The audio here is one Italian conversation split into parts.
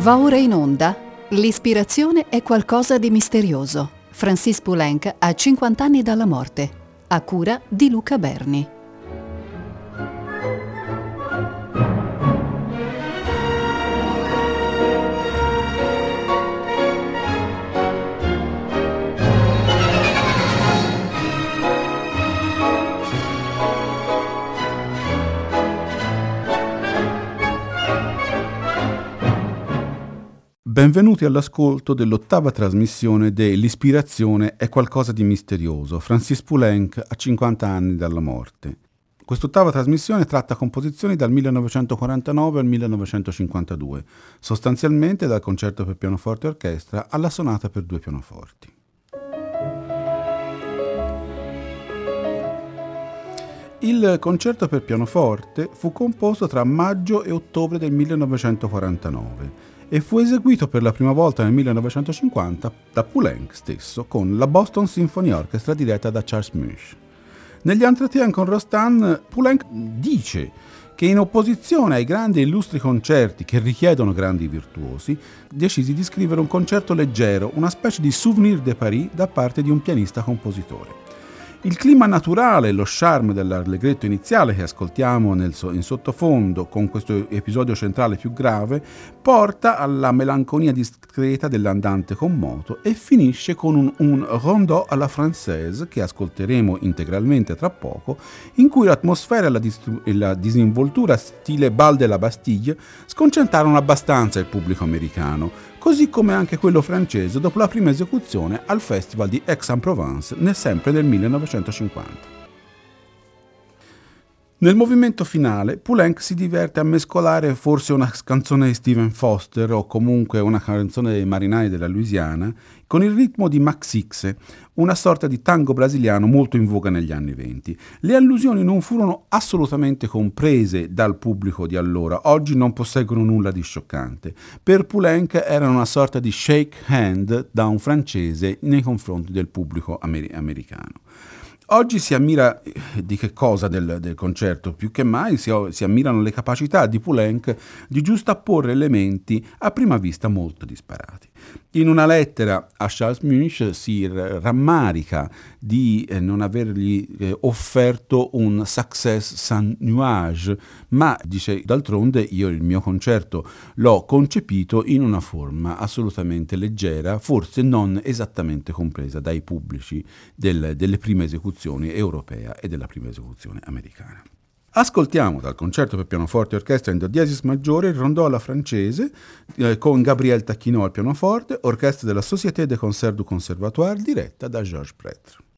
Va ora in onda. L'ispirazione è qualcosa di misterioso. Francis Poulenc ha 50 anni dalla morte. A cura di Luca Berni. Benvenuti all'ascolto dell'ottava trasmissione de L'ispirazione è qualcosa di misterioso. Francis Poulenc a 50 anni dalla morte. Quest'ottava trasmissione tratta composizioni dal 1949 al 1952, sostanzialmente dal concerto per pianoforte e orchestra alla sonata per due pianoforti. Il concerto per pianoforte fu composto tra maggio e ottobre del 1949 e fu eseguito per la prima volta nel 1950 da Poulenc stesso con la Boston Symphony Orchestra diretta da Charles Munch. Negli entretien con Rostand, Poulenc dice che in opposizione ai grandi e illustri concerti che richiedono grandi virtuosi, decisi di scrivere un concerto leggero, una specie di souvenir de Paris da parte di un pianista compositore. Il clima naturale, lo charme dell'allegretto iniziale che ascoltiamo nel, in sottofondo con questo episodio centrale più grave, porta alla melanconia discreta dell'andante con moto e finisce con un, un rondò alla française che ascolteremo integralmente tra poco, in cui l'atmosfera e la, distru- e la disinvoltura stile Bal la Bastille sconcentrarono abbastanza il pubblico americano, così come anche quello francese dopo la prima esecuzione al Festival di Aix-en-Provence nel sempre del 1950. Nel movimento finale, Poulenc si diverte a mescolare forse una canzone di Stephen Foster o comunque una canzone dei marinai della Louisiana con il ritmo di Max X, una sorta di tango brasiliano molto in voga negli anni venti. Le allusioni non furono assolutamente comprese dal pubblico di allora, oggi non posseggono nulla di scioccante. Per Poulenc erano una sorta di shake hand da un francese nei confronti del pubblico amer- americano. Oggi si ammira eh, di che cosa del, del concerto? Più che mai si, si, ammirano le capacità di Poulenc di giustapporre elementi a prima vista molto disparati. In una lettera a Charles Munch si rammarica di eh, non avergli eh, offerto un success sans nuage, ma dice d'altronde io il mio concerto l'ho concepito in una forma assolutamente leggera, forse non esattamente compresa dai pubblici del, delle prime esecuzioni europea e della prima esecuzione americana. Ascoltiamo dal concerto per pianoforte e orchestra in do diesis maggiore il rondò alla francese eh, con Gabriel Tacchino al pianoforte, orchestra della Société de Concert du Conservatoire diretta da Georges Pretre.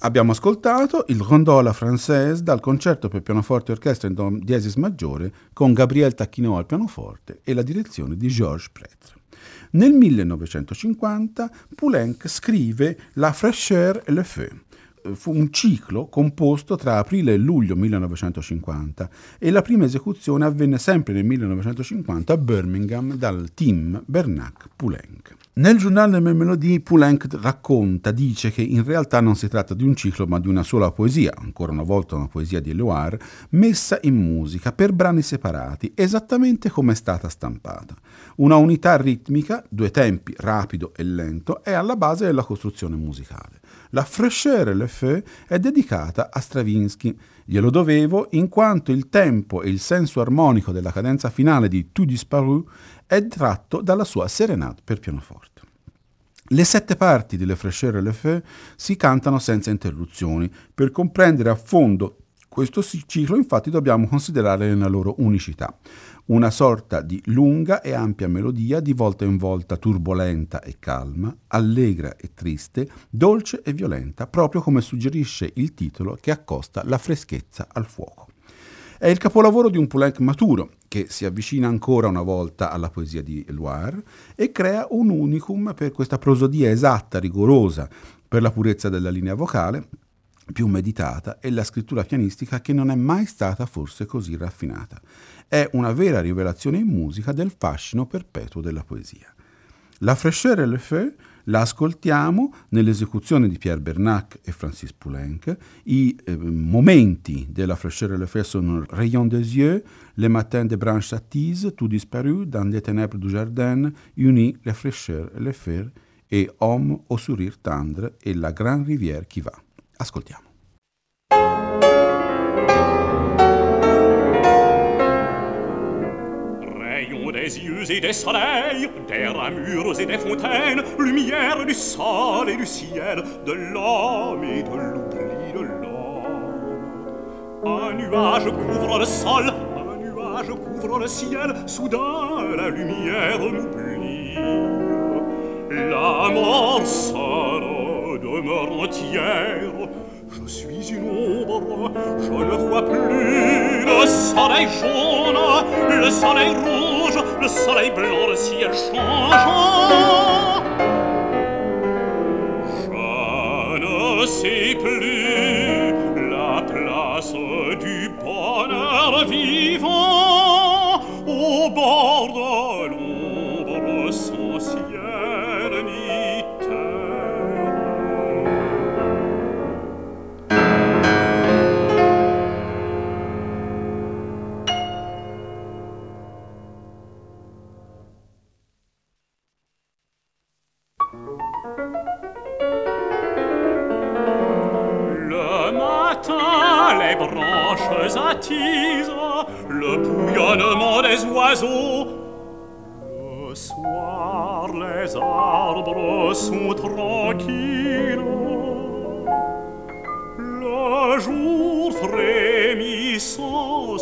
Abbiamo ascoltato il Rondola Française dal concerto per pianoforte e orchestra in Do diesis maggiore con Gabriel Tacchino al pianoforte e la direzione di Georges Prêtre. Nel 1950 Poulenc scrive La fraîcheur et le feu, fu un ciclo composto tra aprile e luglio 1950 e la prima esecuzione avvenne sempre nel 1950 a Birmingham dal team Bernac-Poulenc. Nel giornale Melodie Poulenc racconta, dice che in realtà non si tratta di un ciclo ma di una sola poesia, ancora una volta una poesia di Eluard, messa in musica per brani separati, esattamente come è stata stampata. Una unità ritmica, due tempi, rapido e lento, è alla base della costruzione musicale. La Fraîcheur et le Feu è dedicata a Stravinsky. Glielo dovevo in quanto il tempo e il senso armonico della cadenza finale di Tout disparu è tratto dalla sua Serenade per pianoforte. Le sette parti di Le Fraîcheur et le Feu si cantano senza interruzioni. Per comprendere a fondo questo ciclo infatti dobbiamo considerare nella loro unicità una sorta di lunga e ampia melodia di volta in volta turbolenta e calma, allegra e triste, dolce e violenta, proprio come suggerisce il titolo che accosta la freschezza al fuoco. È il capolavoro di un Poulenc maturo, che si avvicina ancora una volta alla poesia di Loire e crea un unicum per questa prosodia esatta, rigorosa, per la purezza della linea vocale, più meditata, e la scrittura pianistica che non è mai stata forse così raffinata. È una vera rivelazione in musica del fascino perpetuo della poesia. La fraîcheur et le feu la ascoltiamo nell'esecuzione di Pierre Bernac e Francis Poulenc. I eh, momenti della Fraîcheur et le feu sono Rayon des yeux, Le matin des branches attises, Tout disparu, Dans les ténèbres du jardin, Uni, La fraîcheur et le feu e Homme au sourire tendre e La grande rivière qui va. Ascoltiamo. Et des soleils, des ramures et des fontaines, lumière du sol et du ciel, de l'homme et de l'oubli de l'homme. Un nuage couvre le sol, un nuage couvre le ciel, soudain la lumière m'oublie. La mort seule demeure entière, je suis une ombre, je ne vois plus le soleil jaune, le soleil rouge, le soleil blanc, le ciel changeant. Je ne sais plus arbres sont tranquilles. Le jour frémissant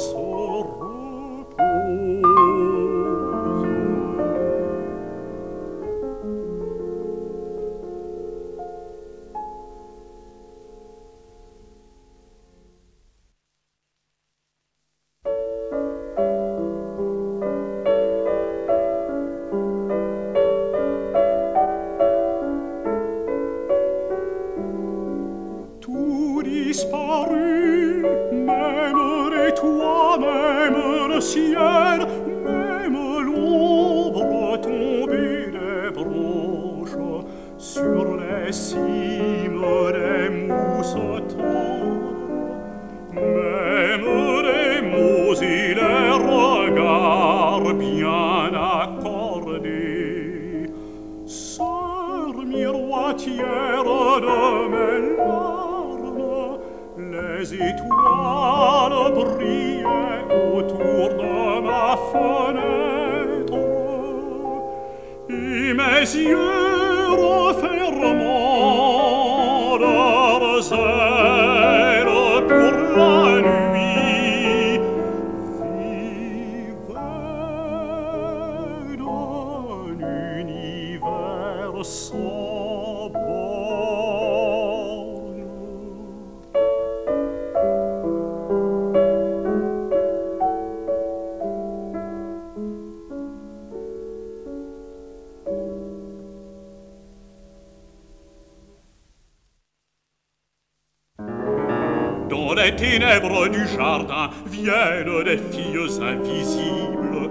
ténèbres du jardin viennent des filles invisibles,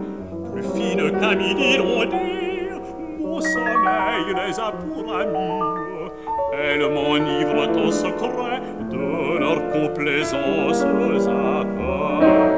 plus fines qu'à midi mon sommeil les a pour amis. Elles m'enivrent en secret de leur complaisance aveugles.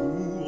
Grande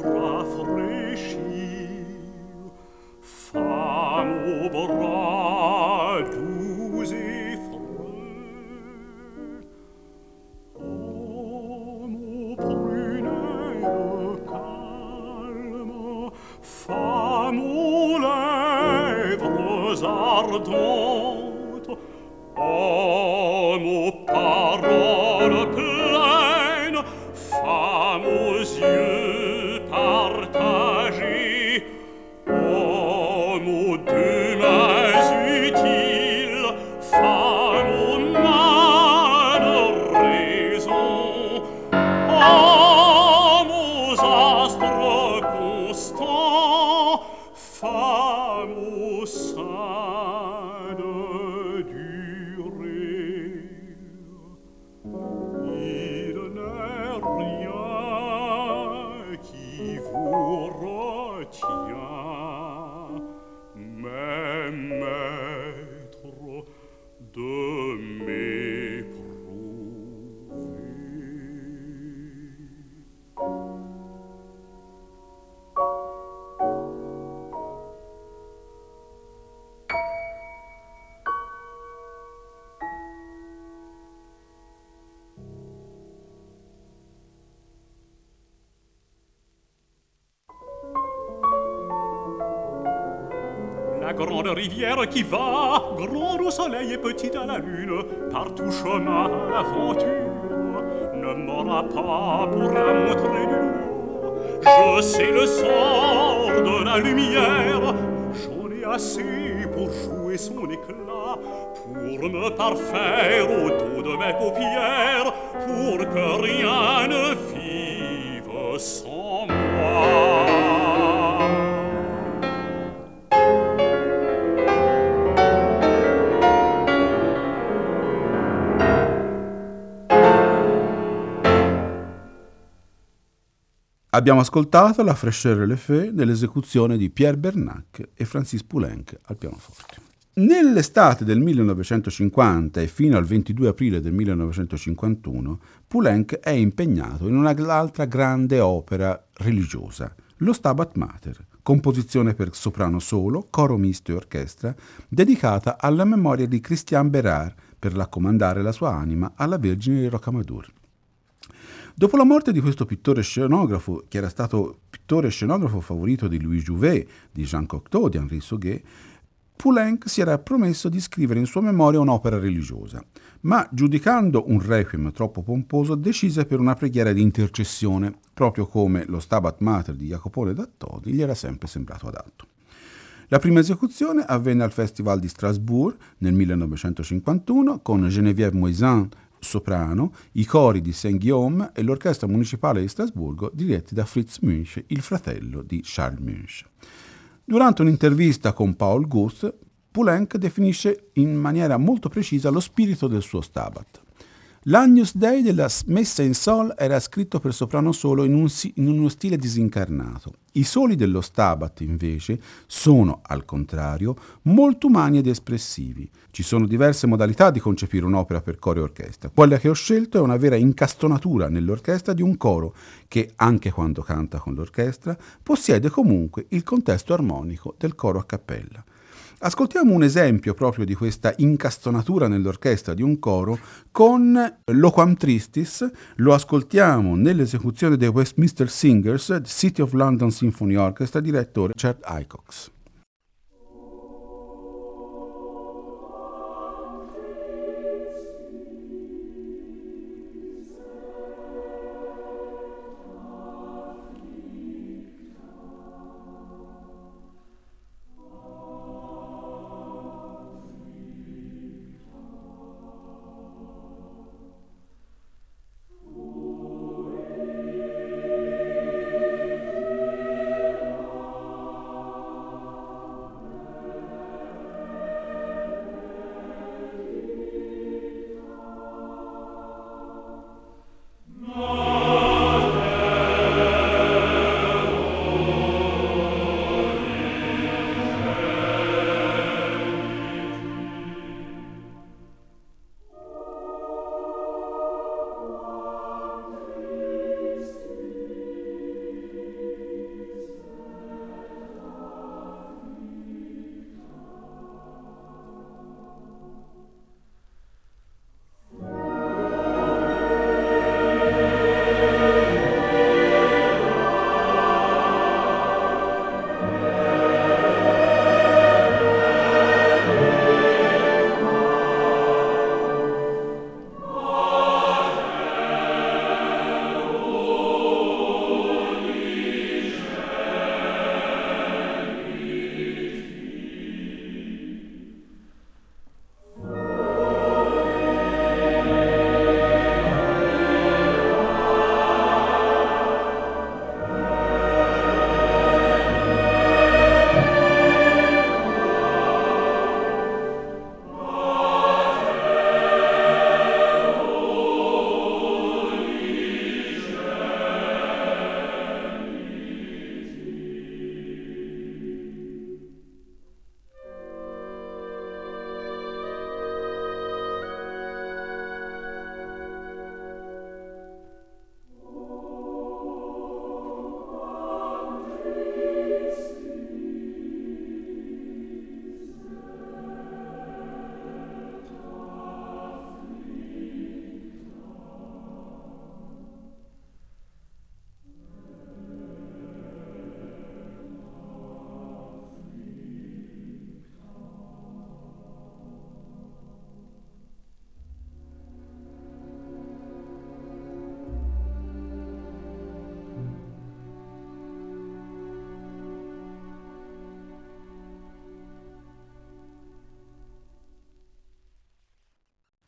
rivière qui va, grande au soleil et petite à la lune, par tout chemin l'aventure, ne m'aura pas pour la montrer du loin. Je sais le sort de la lumière, j'en ai assez pour jouer son éclat, pour me parfaire au dos de mes paupières, pour que rien ne vive sans Abbiamo ascoltato La fraîcheur et le feu nell'esecuzione di Pierre Bernac e Francis Poulenc al pianoforte. Nell'estate del 1950 e fino al 22 aprile del 1951, Poulenc è impegnato in un'altra grande opera religiosa, lo Stabat Mater, composizione per soprano solo, coro misto e orchestra, dedicata alla memoria di Christian Bérard per raccomandare la sua anima alla Vergine di Rocamadour. Dopo la morte di questo pittore scenografo, che era stato pittore scenografo favorito di Louis Jouvet, di Jean Cocteau, di Henri Sauguet, Poulenc si era promesso di scrivere in sua memoria un'opera religiosa, ma giudicando un requiem troppo pomposo decise per una preghiera di intercessione, proprio come lo Stabat Mater di Jacopone da Todi gli era sempre sembrato adatto. La prima esecuzione avvenne al Festival di Strasbourg nel 1951 con Geneviève Moisin soprano, i cori di Saint-Guillaume e l'orchestra municipale di Strasburgo diretti da Fritz Münch, il fratello di Charles Münch. Durante un'intervista con Paul Guth, Poulenc definisce in maniera molto precisa lo spirito del suo Stabat. L'Agnus Dei della Messa in Sol era scritto per soprano solo in, un, in, uno stile disincarnato. I soli dello Stabat, invece, sono, al contrario, molto umani ed espressivi. Ci sono diverse modalità di concepire un'opera per coro e orchestra. Quella che ho scelto è una vera incastonatura nell'orchestra di un coro che, anche quando canta con l'orchestra, possiede comunque il contesto armonico del coro a cappella. Ascoltiamo un esempio proprio di questa incastonatura nell'orchestra di un coro con Loquam Tristis, lo ascoltiamo nell'esecuzione dei Westminster Singers, City of London Symphony Orchestra, direttore Richard Icox.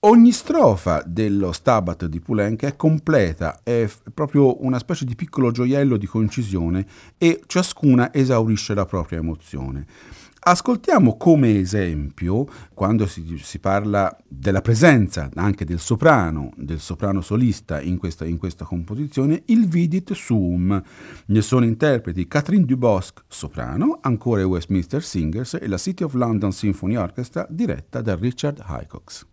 Ogni strofa dello Stabat di Poulenc è completa, è proprio una specie di piccolo gioiello di concisione e ciascuna esaurisce la propria emozione. Ascoltiamo come esempio, quando si, si, parla della presenza anche del soprano, del soprano solista in questa, in questa composizione, il Vidit Sum. Ne sono interpreti Catherine Dubosc, soprano, ancora i Westminster Singers e la City of London Symphony Orchestra diretta da Richard Hicox.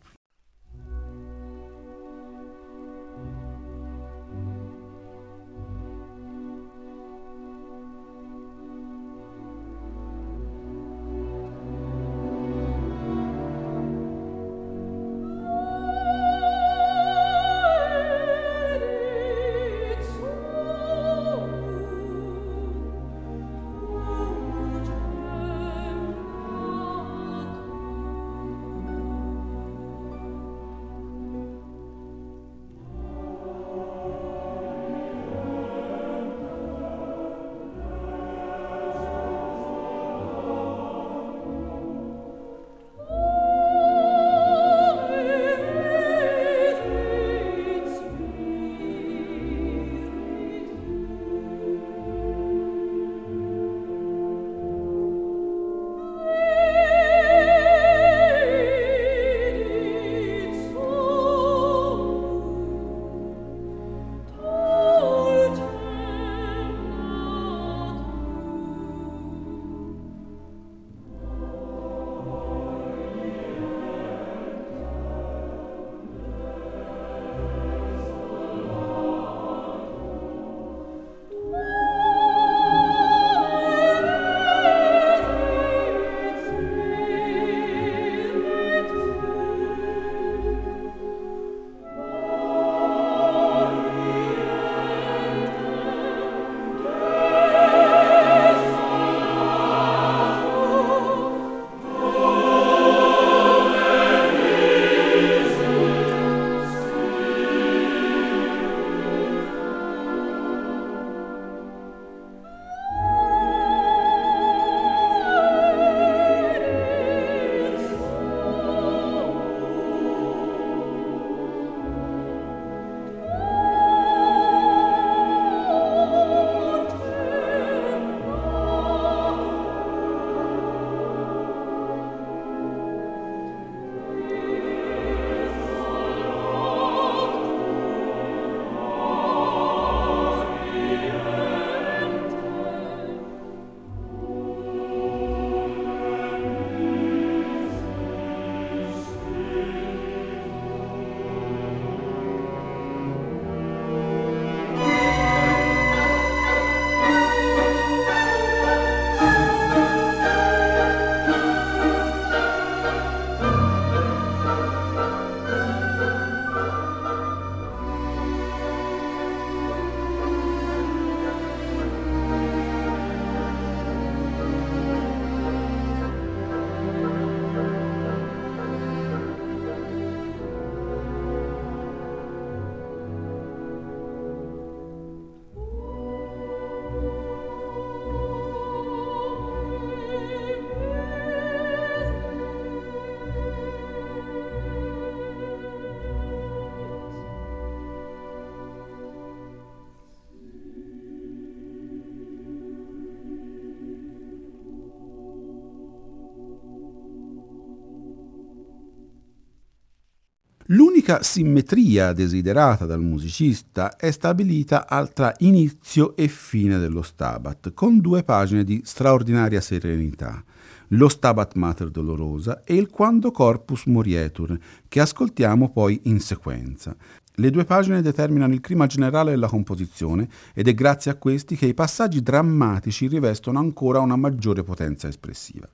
L'unica simmetria desiderata dal musicista è stabilita tra inizio e fine dello Stabat, con due pagine di straordinaria serenità lo Stabat Mater Dolorosa e il Quando Corpus Morietur, che ascoltiamo poi in sequenza. Le due pagine determinano il clima generale della composizione ed è grazie a questi che i passaggi drammatici rivestono ancora una maggiore potenza espressiva.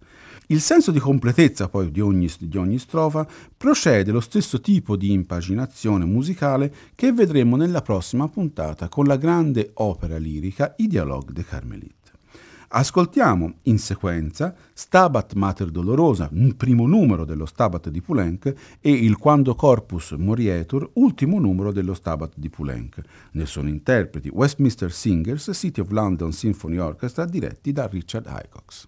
Il senso di completezza poi di ogni, di ogni strofa procede lo stesso tipo di impaginazione musicale che vedremo nella prossima puntata con la grande opera lirica I Dialogue de Carmelit. Ascoltiamo in sequenza Stabat Mater Dolorosa, primo numero dello Stabat di Poulenc, e il Quando Corpus Morietur, ultimo numero dello Stabat di Poulenc. Ne sono interpreti Westminster Singers, City of London Symphony Orchestra, diretti da Richard Hycox.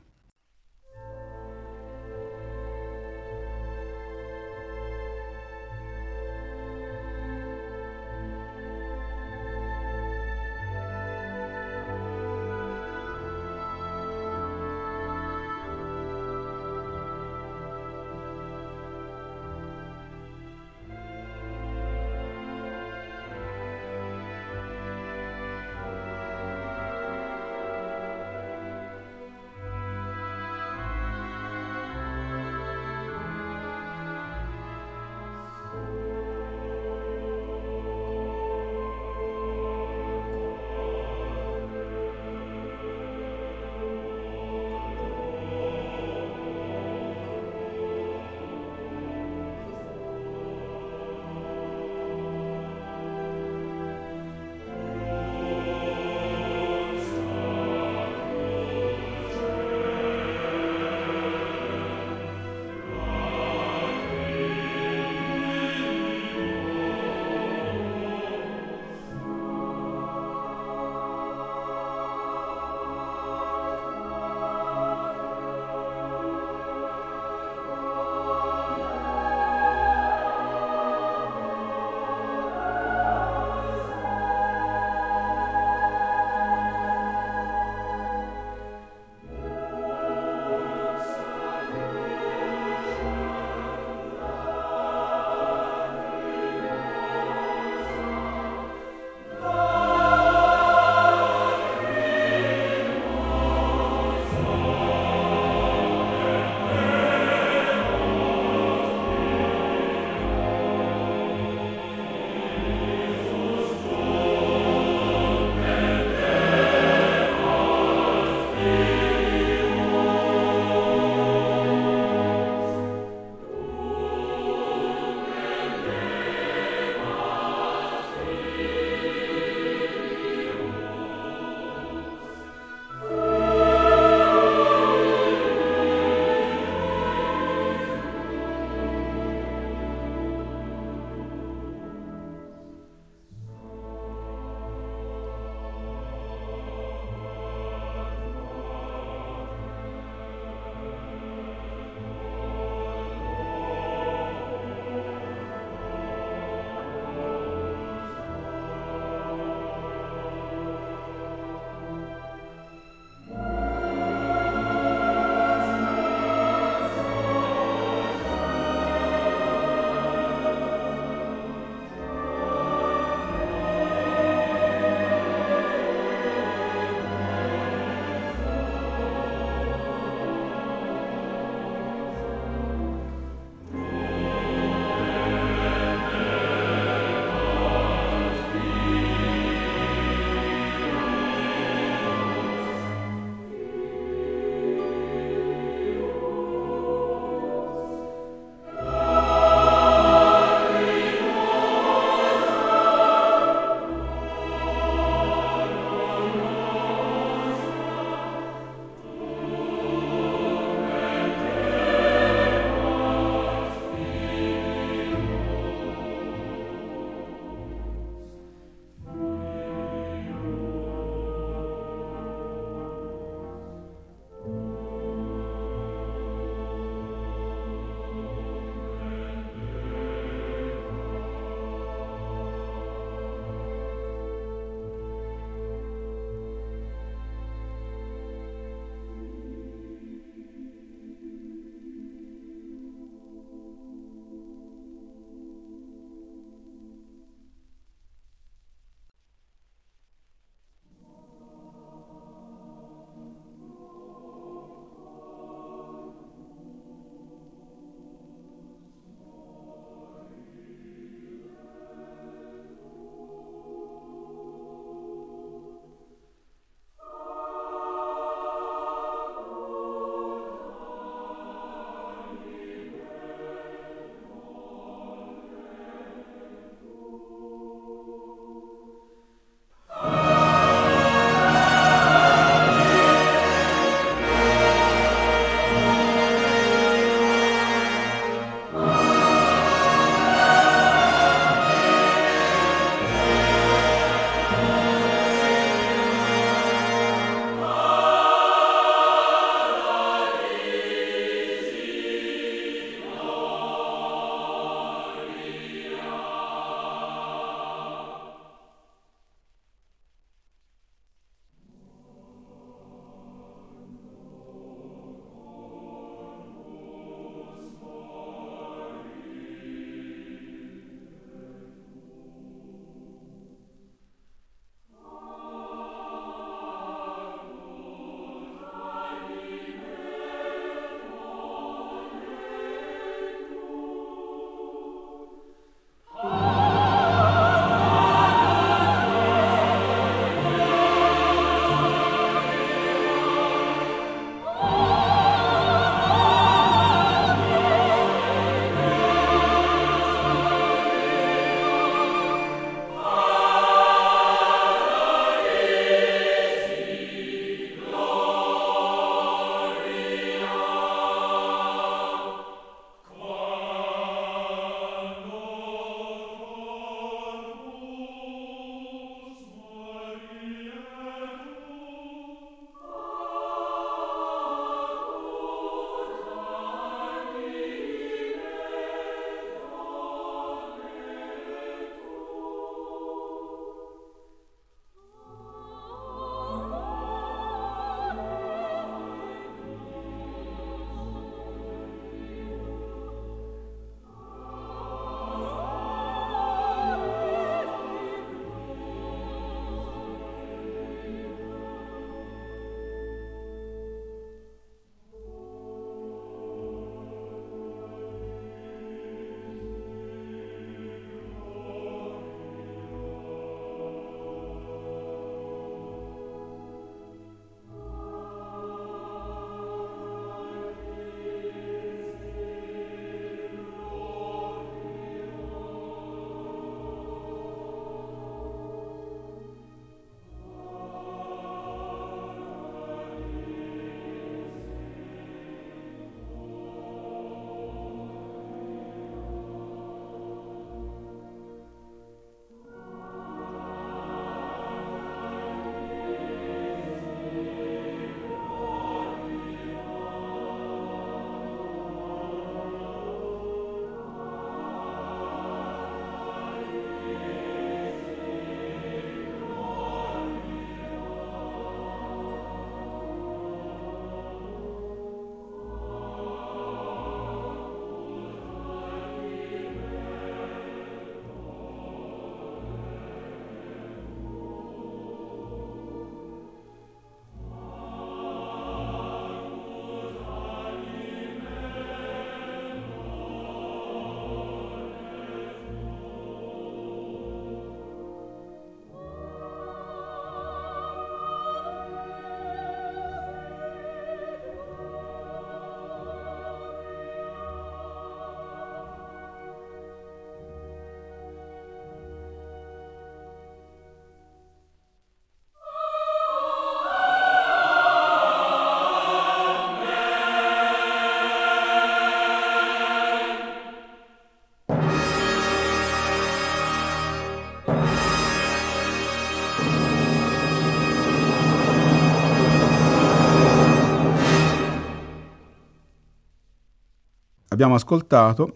Abbiamo ascoltato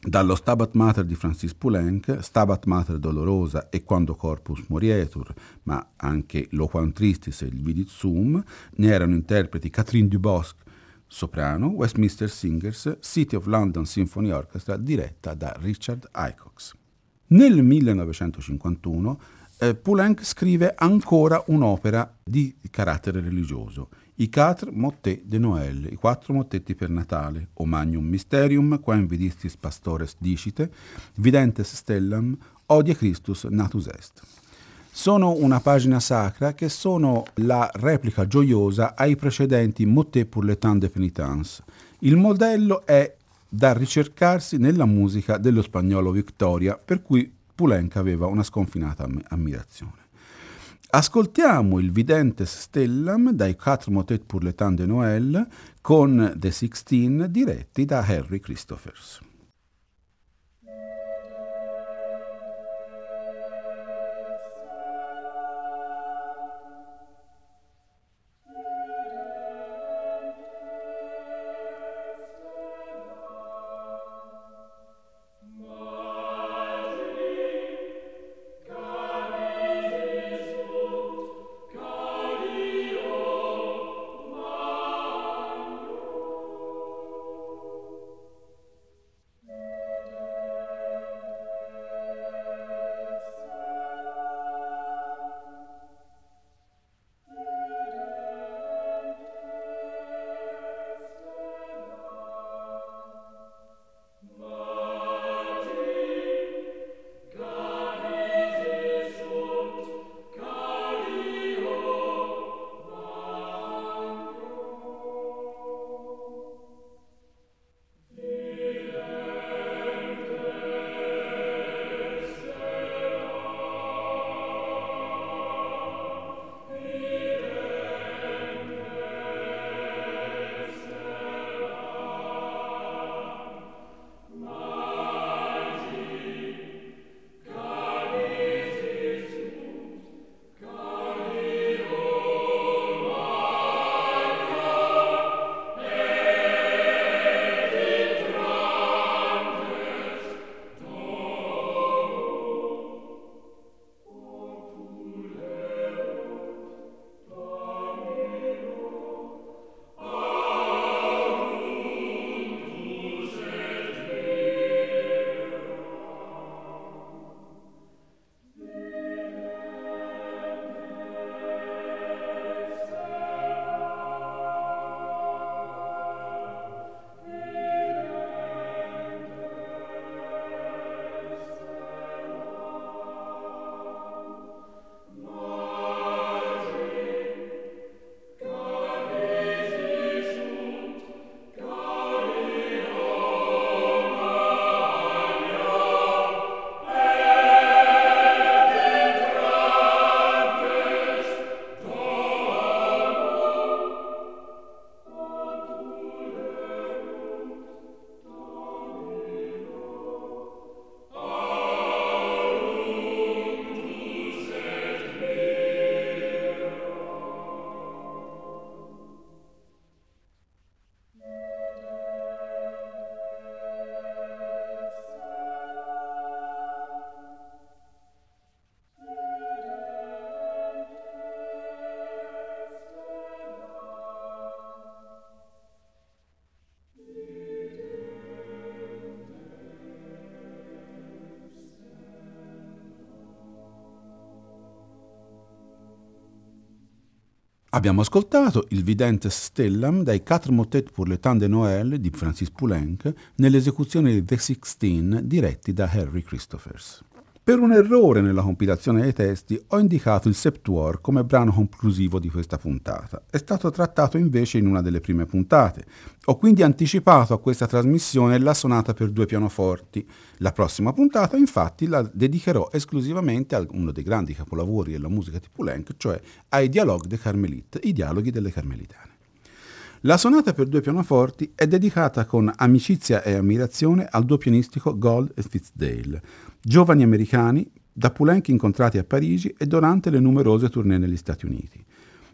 dallo Stabat Mater di Francis Poulenc, Stabat Mater Dolorosa e Quando Corpus Morietur, ma anche Lo Quan Tristis e il Vidit Sum, ne erano interpreti Catherine Dubosc, soprano, Westminster Singers, City of London Symphony Orchestra, diretta da Richard Icox. Nel 1951 eh, Poulenc scrive ancora un'opera di carattere religioso, i Quatre Mottet de Noël, i quattro mottetti per Natale, O Magnum Mysterium, quam vidistis pastores dicite, Videntes stellam, Odie Christus natus est. Sono una pagina sacra che sono la replica gioiosa ai precedenti Mottet pour le temps de pénitence. Il modello è da ricercarsi nella musica dello spagnolo Victoria, per cui Poulenc aveva una sconfinata ammirazione. Ascoltiamo il Videntes Stellam dai Quatre Motet pour le temps de Noël con The Sixteen diretti da Harry Christophers. Abbiamo ascoltato il Videntes Stellam dai Quatre Motet pour le temps de Noël di Francis Poulenc nell'esecuzione di The Sixteen diretti da Harry Christophers. Per un errore nella compilazione dei testi ho indicato il Septuor come brano conclusivo di questa puntata. È stato trattato invece in una delle prime puntate. Ho quindi anticipato a questa trasmissione la sonata per due pianoforti. La prossima puntata infatti la dedicherò esclusivamente a uno dei grandi capolavori della musica di Poulenc, cioè ai Dialogue de Carmelite, i dialoghi delle Carmelitane. La sonata per due pianoforti è dedicata con amicizia e ammirazione al duo pianistico Gold e Fitzdale, giovani americani da Poulenc incontrati a Parigi e durante le numerose tournée negli Stati Uniti.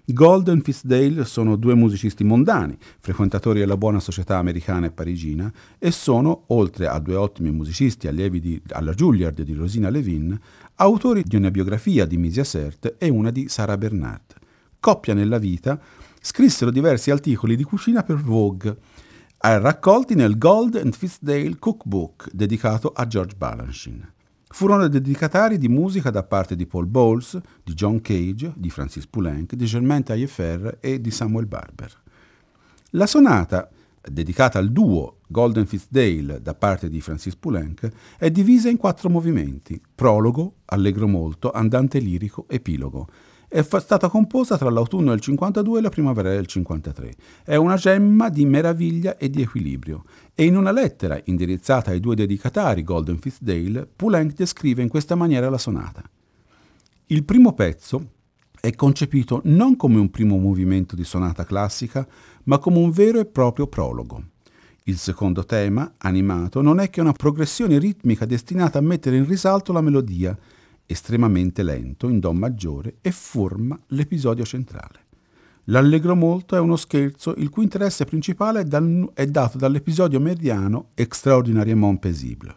Golden Fitzdale sono due musicisti mondani, frequentatori della buona società americana e parigina, e sono, oltre a due ottimi musicisti allievi di, alla Juilliard di Rosina Levin, autori di una biografia di Misia Sert e una di Sarah Bernard. Coppia nella vita, scrissero diversi articoli di cucina per Vogue, raccolti nel Gold and Fitzdale Cookbook dedicato a George Balanchine. Furono dedicatari di musica da parte di Paul Bowles, di John Cage, di Francis Poulenc, di Germain Taillefer e di Samuel Barber. La sonata, dedicata al duo Golden Fitzdale da parte di Francis Poulenc, è divisa in quattro movimenti: prologo, allegro molto, andante lirico, epilogo è stata composta tra l'autunno del 52 e la primavera del 53. È una gemma di meraviglia e di equilibrio. E in una lettera indirizzata ai due dedicatari, Golden Fitzdale, Poulenc descrive in questa maniera la sonata. Il primo pezzo è concepito non come un primo movimento di sonata classica, ma come un vero e proprio prologo. Il secondo tema, animato, non è che una progressione ritmica destinata a mettere in risalto la melodia, estremamente lento in Do maggiore e forma l'episodio centrale. L'Allegro molto è uno scherzo il cui interesse principale è, dal, è dato dall'episodio mediano Extraordinariement paisible.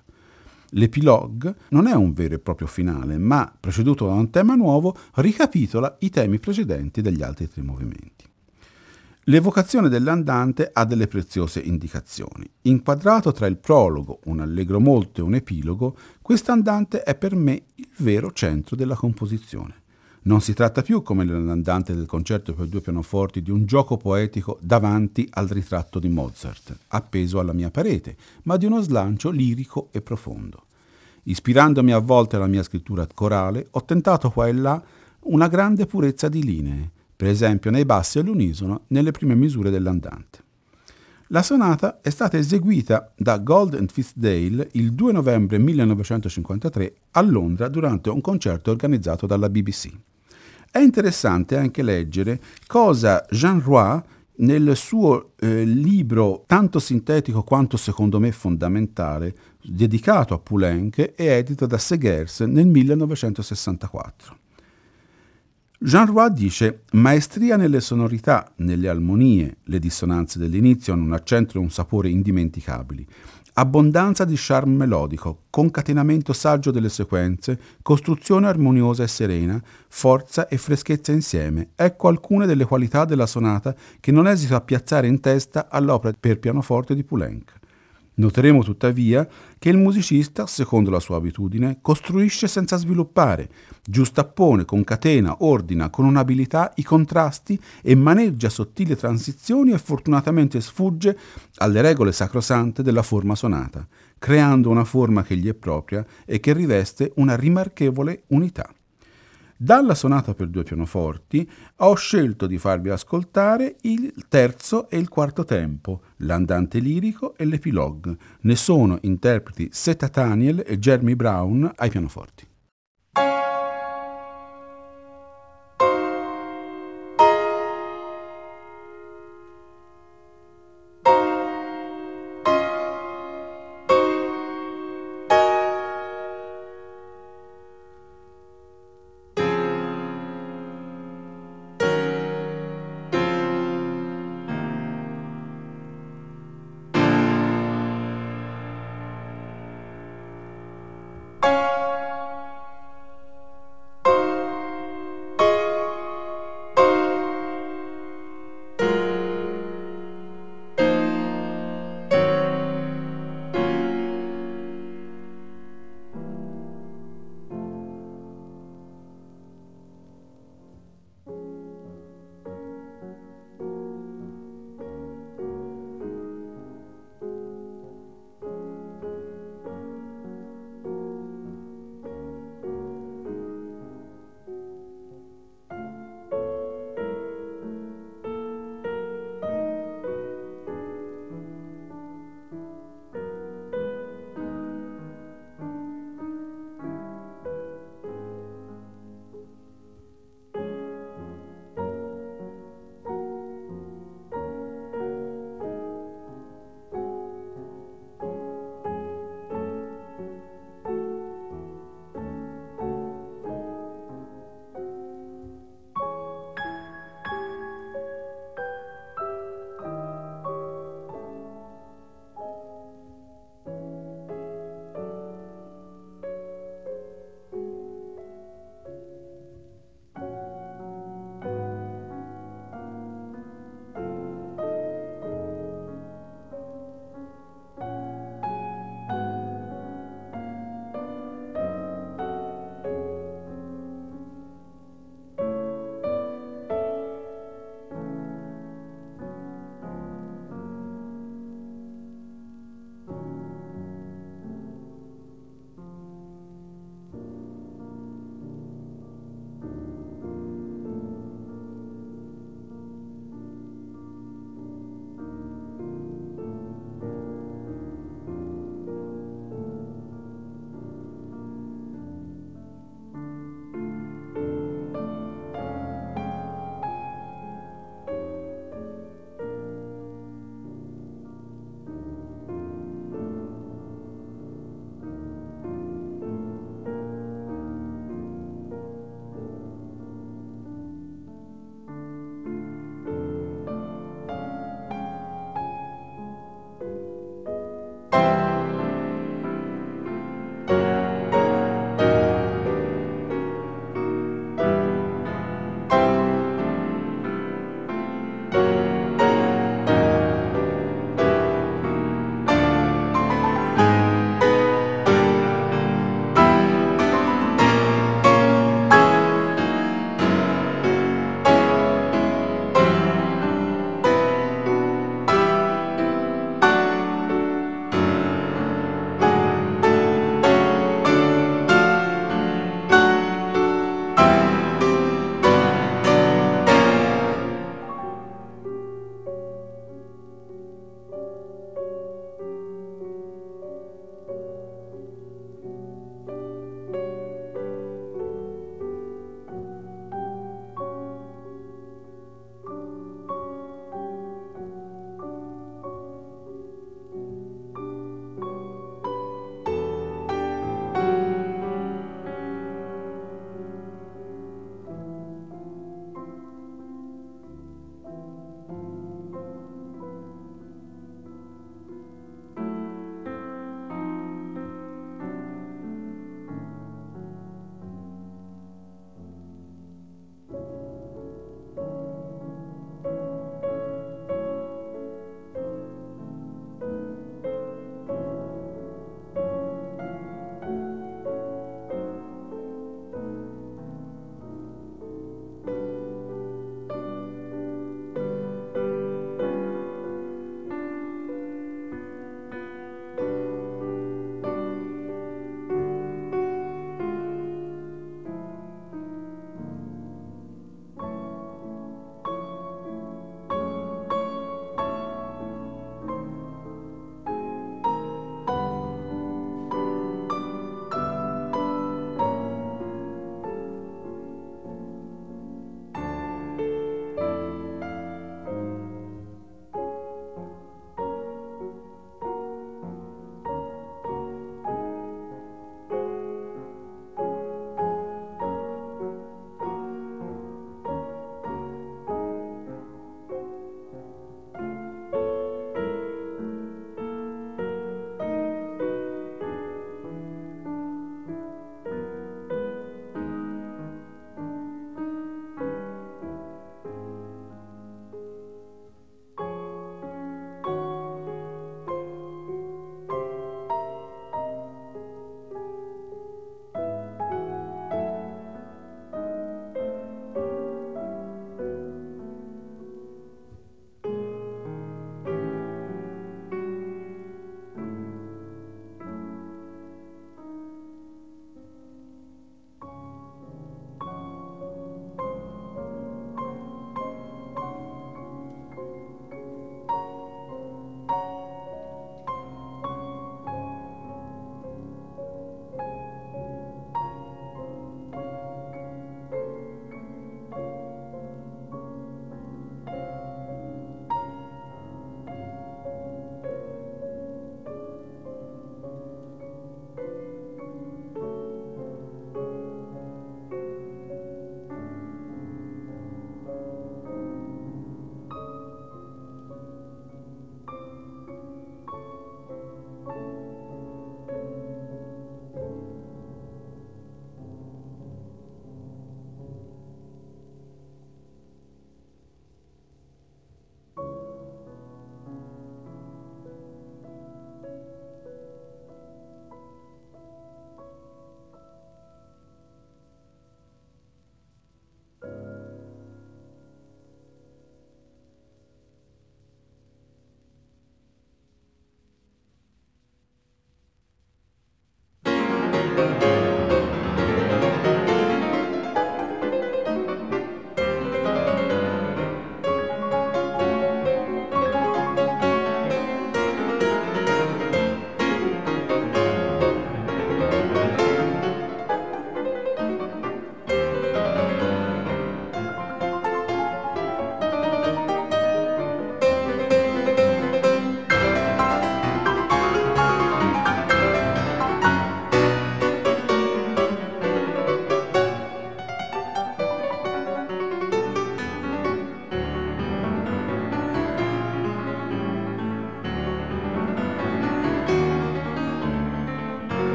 L'epilogue non è un vero e proprio finale, ma, preceduto da un tema nuovo, ricapitola i temi precedenti degli altri tre movimenti. L'evocazione dell'andante ha delle preziose indicazioni. Inquadrato tra il prologo, un allegro molto e un epilogo, quest'andante è per me il vero centro della composizione. Non si tratta più, come nell'andante del concerto per due pianoforti, di un gioco poetico davanti al ritratto di Mozart, appeso alla mia parete, ma di uno slancio lirico e profondo. Ispirandomi a volte alla mia scrittura corale, ho tentato qua e là una grande purezza di linee, per esempio nei bassi all'unisono nelle prime misure dell'andante. La sonata è stata eseguita da Gold and Fitzdale il 2 novembre 1953 a Londra durante un concerto organizzato dalla BBC. È interessante anche leggere cosa Jean Roy nel suo eh, libro tanto sintetico quanto secondo me fondamentale, dedicato a Poulenc e edito da Segers nel 1964. Jean Roy dice maestria nelle sonorità, nelle armonie, le dissonanze dell'inizio hanno un accento e un sapore indimenticabili, abbondanza di charme melodico, concatenamento saggio delle sequenze, costruzione armoniosa e serena, forza e freschezza insieme. Ecco alcune delle qualità della sonata che non esito a piazzare in testa all'opera per pianoforte di Poulenc. Noteremo tuttavia che il musicista, secondo la sua abitudine, costruisce senza sviluppare, giustappone, concatena, ordina con un'abilità i contrasti e maneggia sottili transizioni e fortunatamente sfugge alle regole sacrosante della forma sonata, creando una forma che gli è propria e che riveste una rimarchevole unità. Dalla sonata per due pianoforti ho scelto di farvi ascoltare il terzo e il quarto tempo, l'andante lirico e l'epilogue. Ne sono interpreti Seta Daniel e Jeremy Brown ai pianoforti.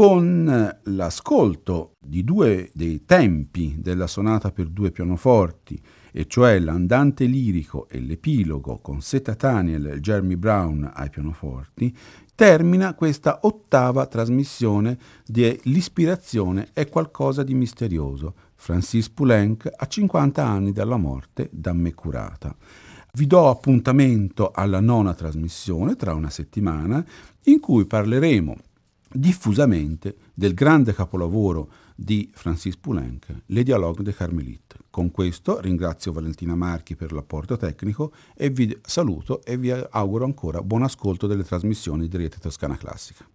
Con l'ascolto di due dei tempi della sonata per due pianoforti e cioè l'andante lirico e l'epilogo con Seta Daniel e Jeremy Brown ai pianoforti, termina questa ottava trasmissione di L'ispirazione è qualcosa di misterioso. Francis Poulenc a 50 anni dalla morte da me curata. Vi do appuntamento alla nona trasmissione tra una settimana in cui parleremo diffusamente del grande capolavoro di Francis Poulenc, Le Dialogue de Carmelite. Con questo ringrazio Valentina Marchi per l'apporto tecnico e vi saluto e vi auguro ancora buon ascolto delle trasmissioni di Rete Toscana Classica.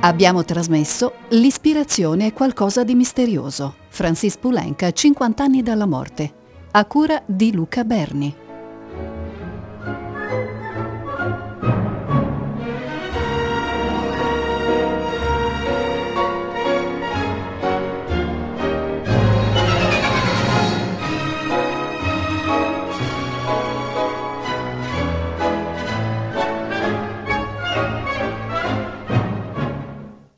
Abbiamo trasmesso L'ispirazione è qualcosa di misterioso. Francis Poulenc, 50 anni dalla morte a cura di Luca Berni.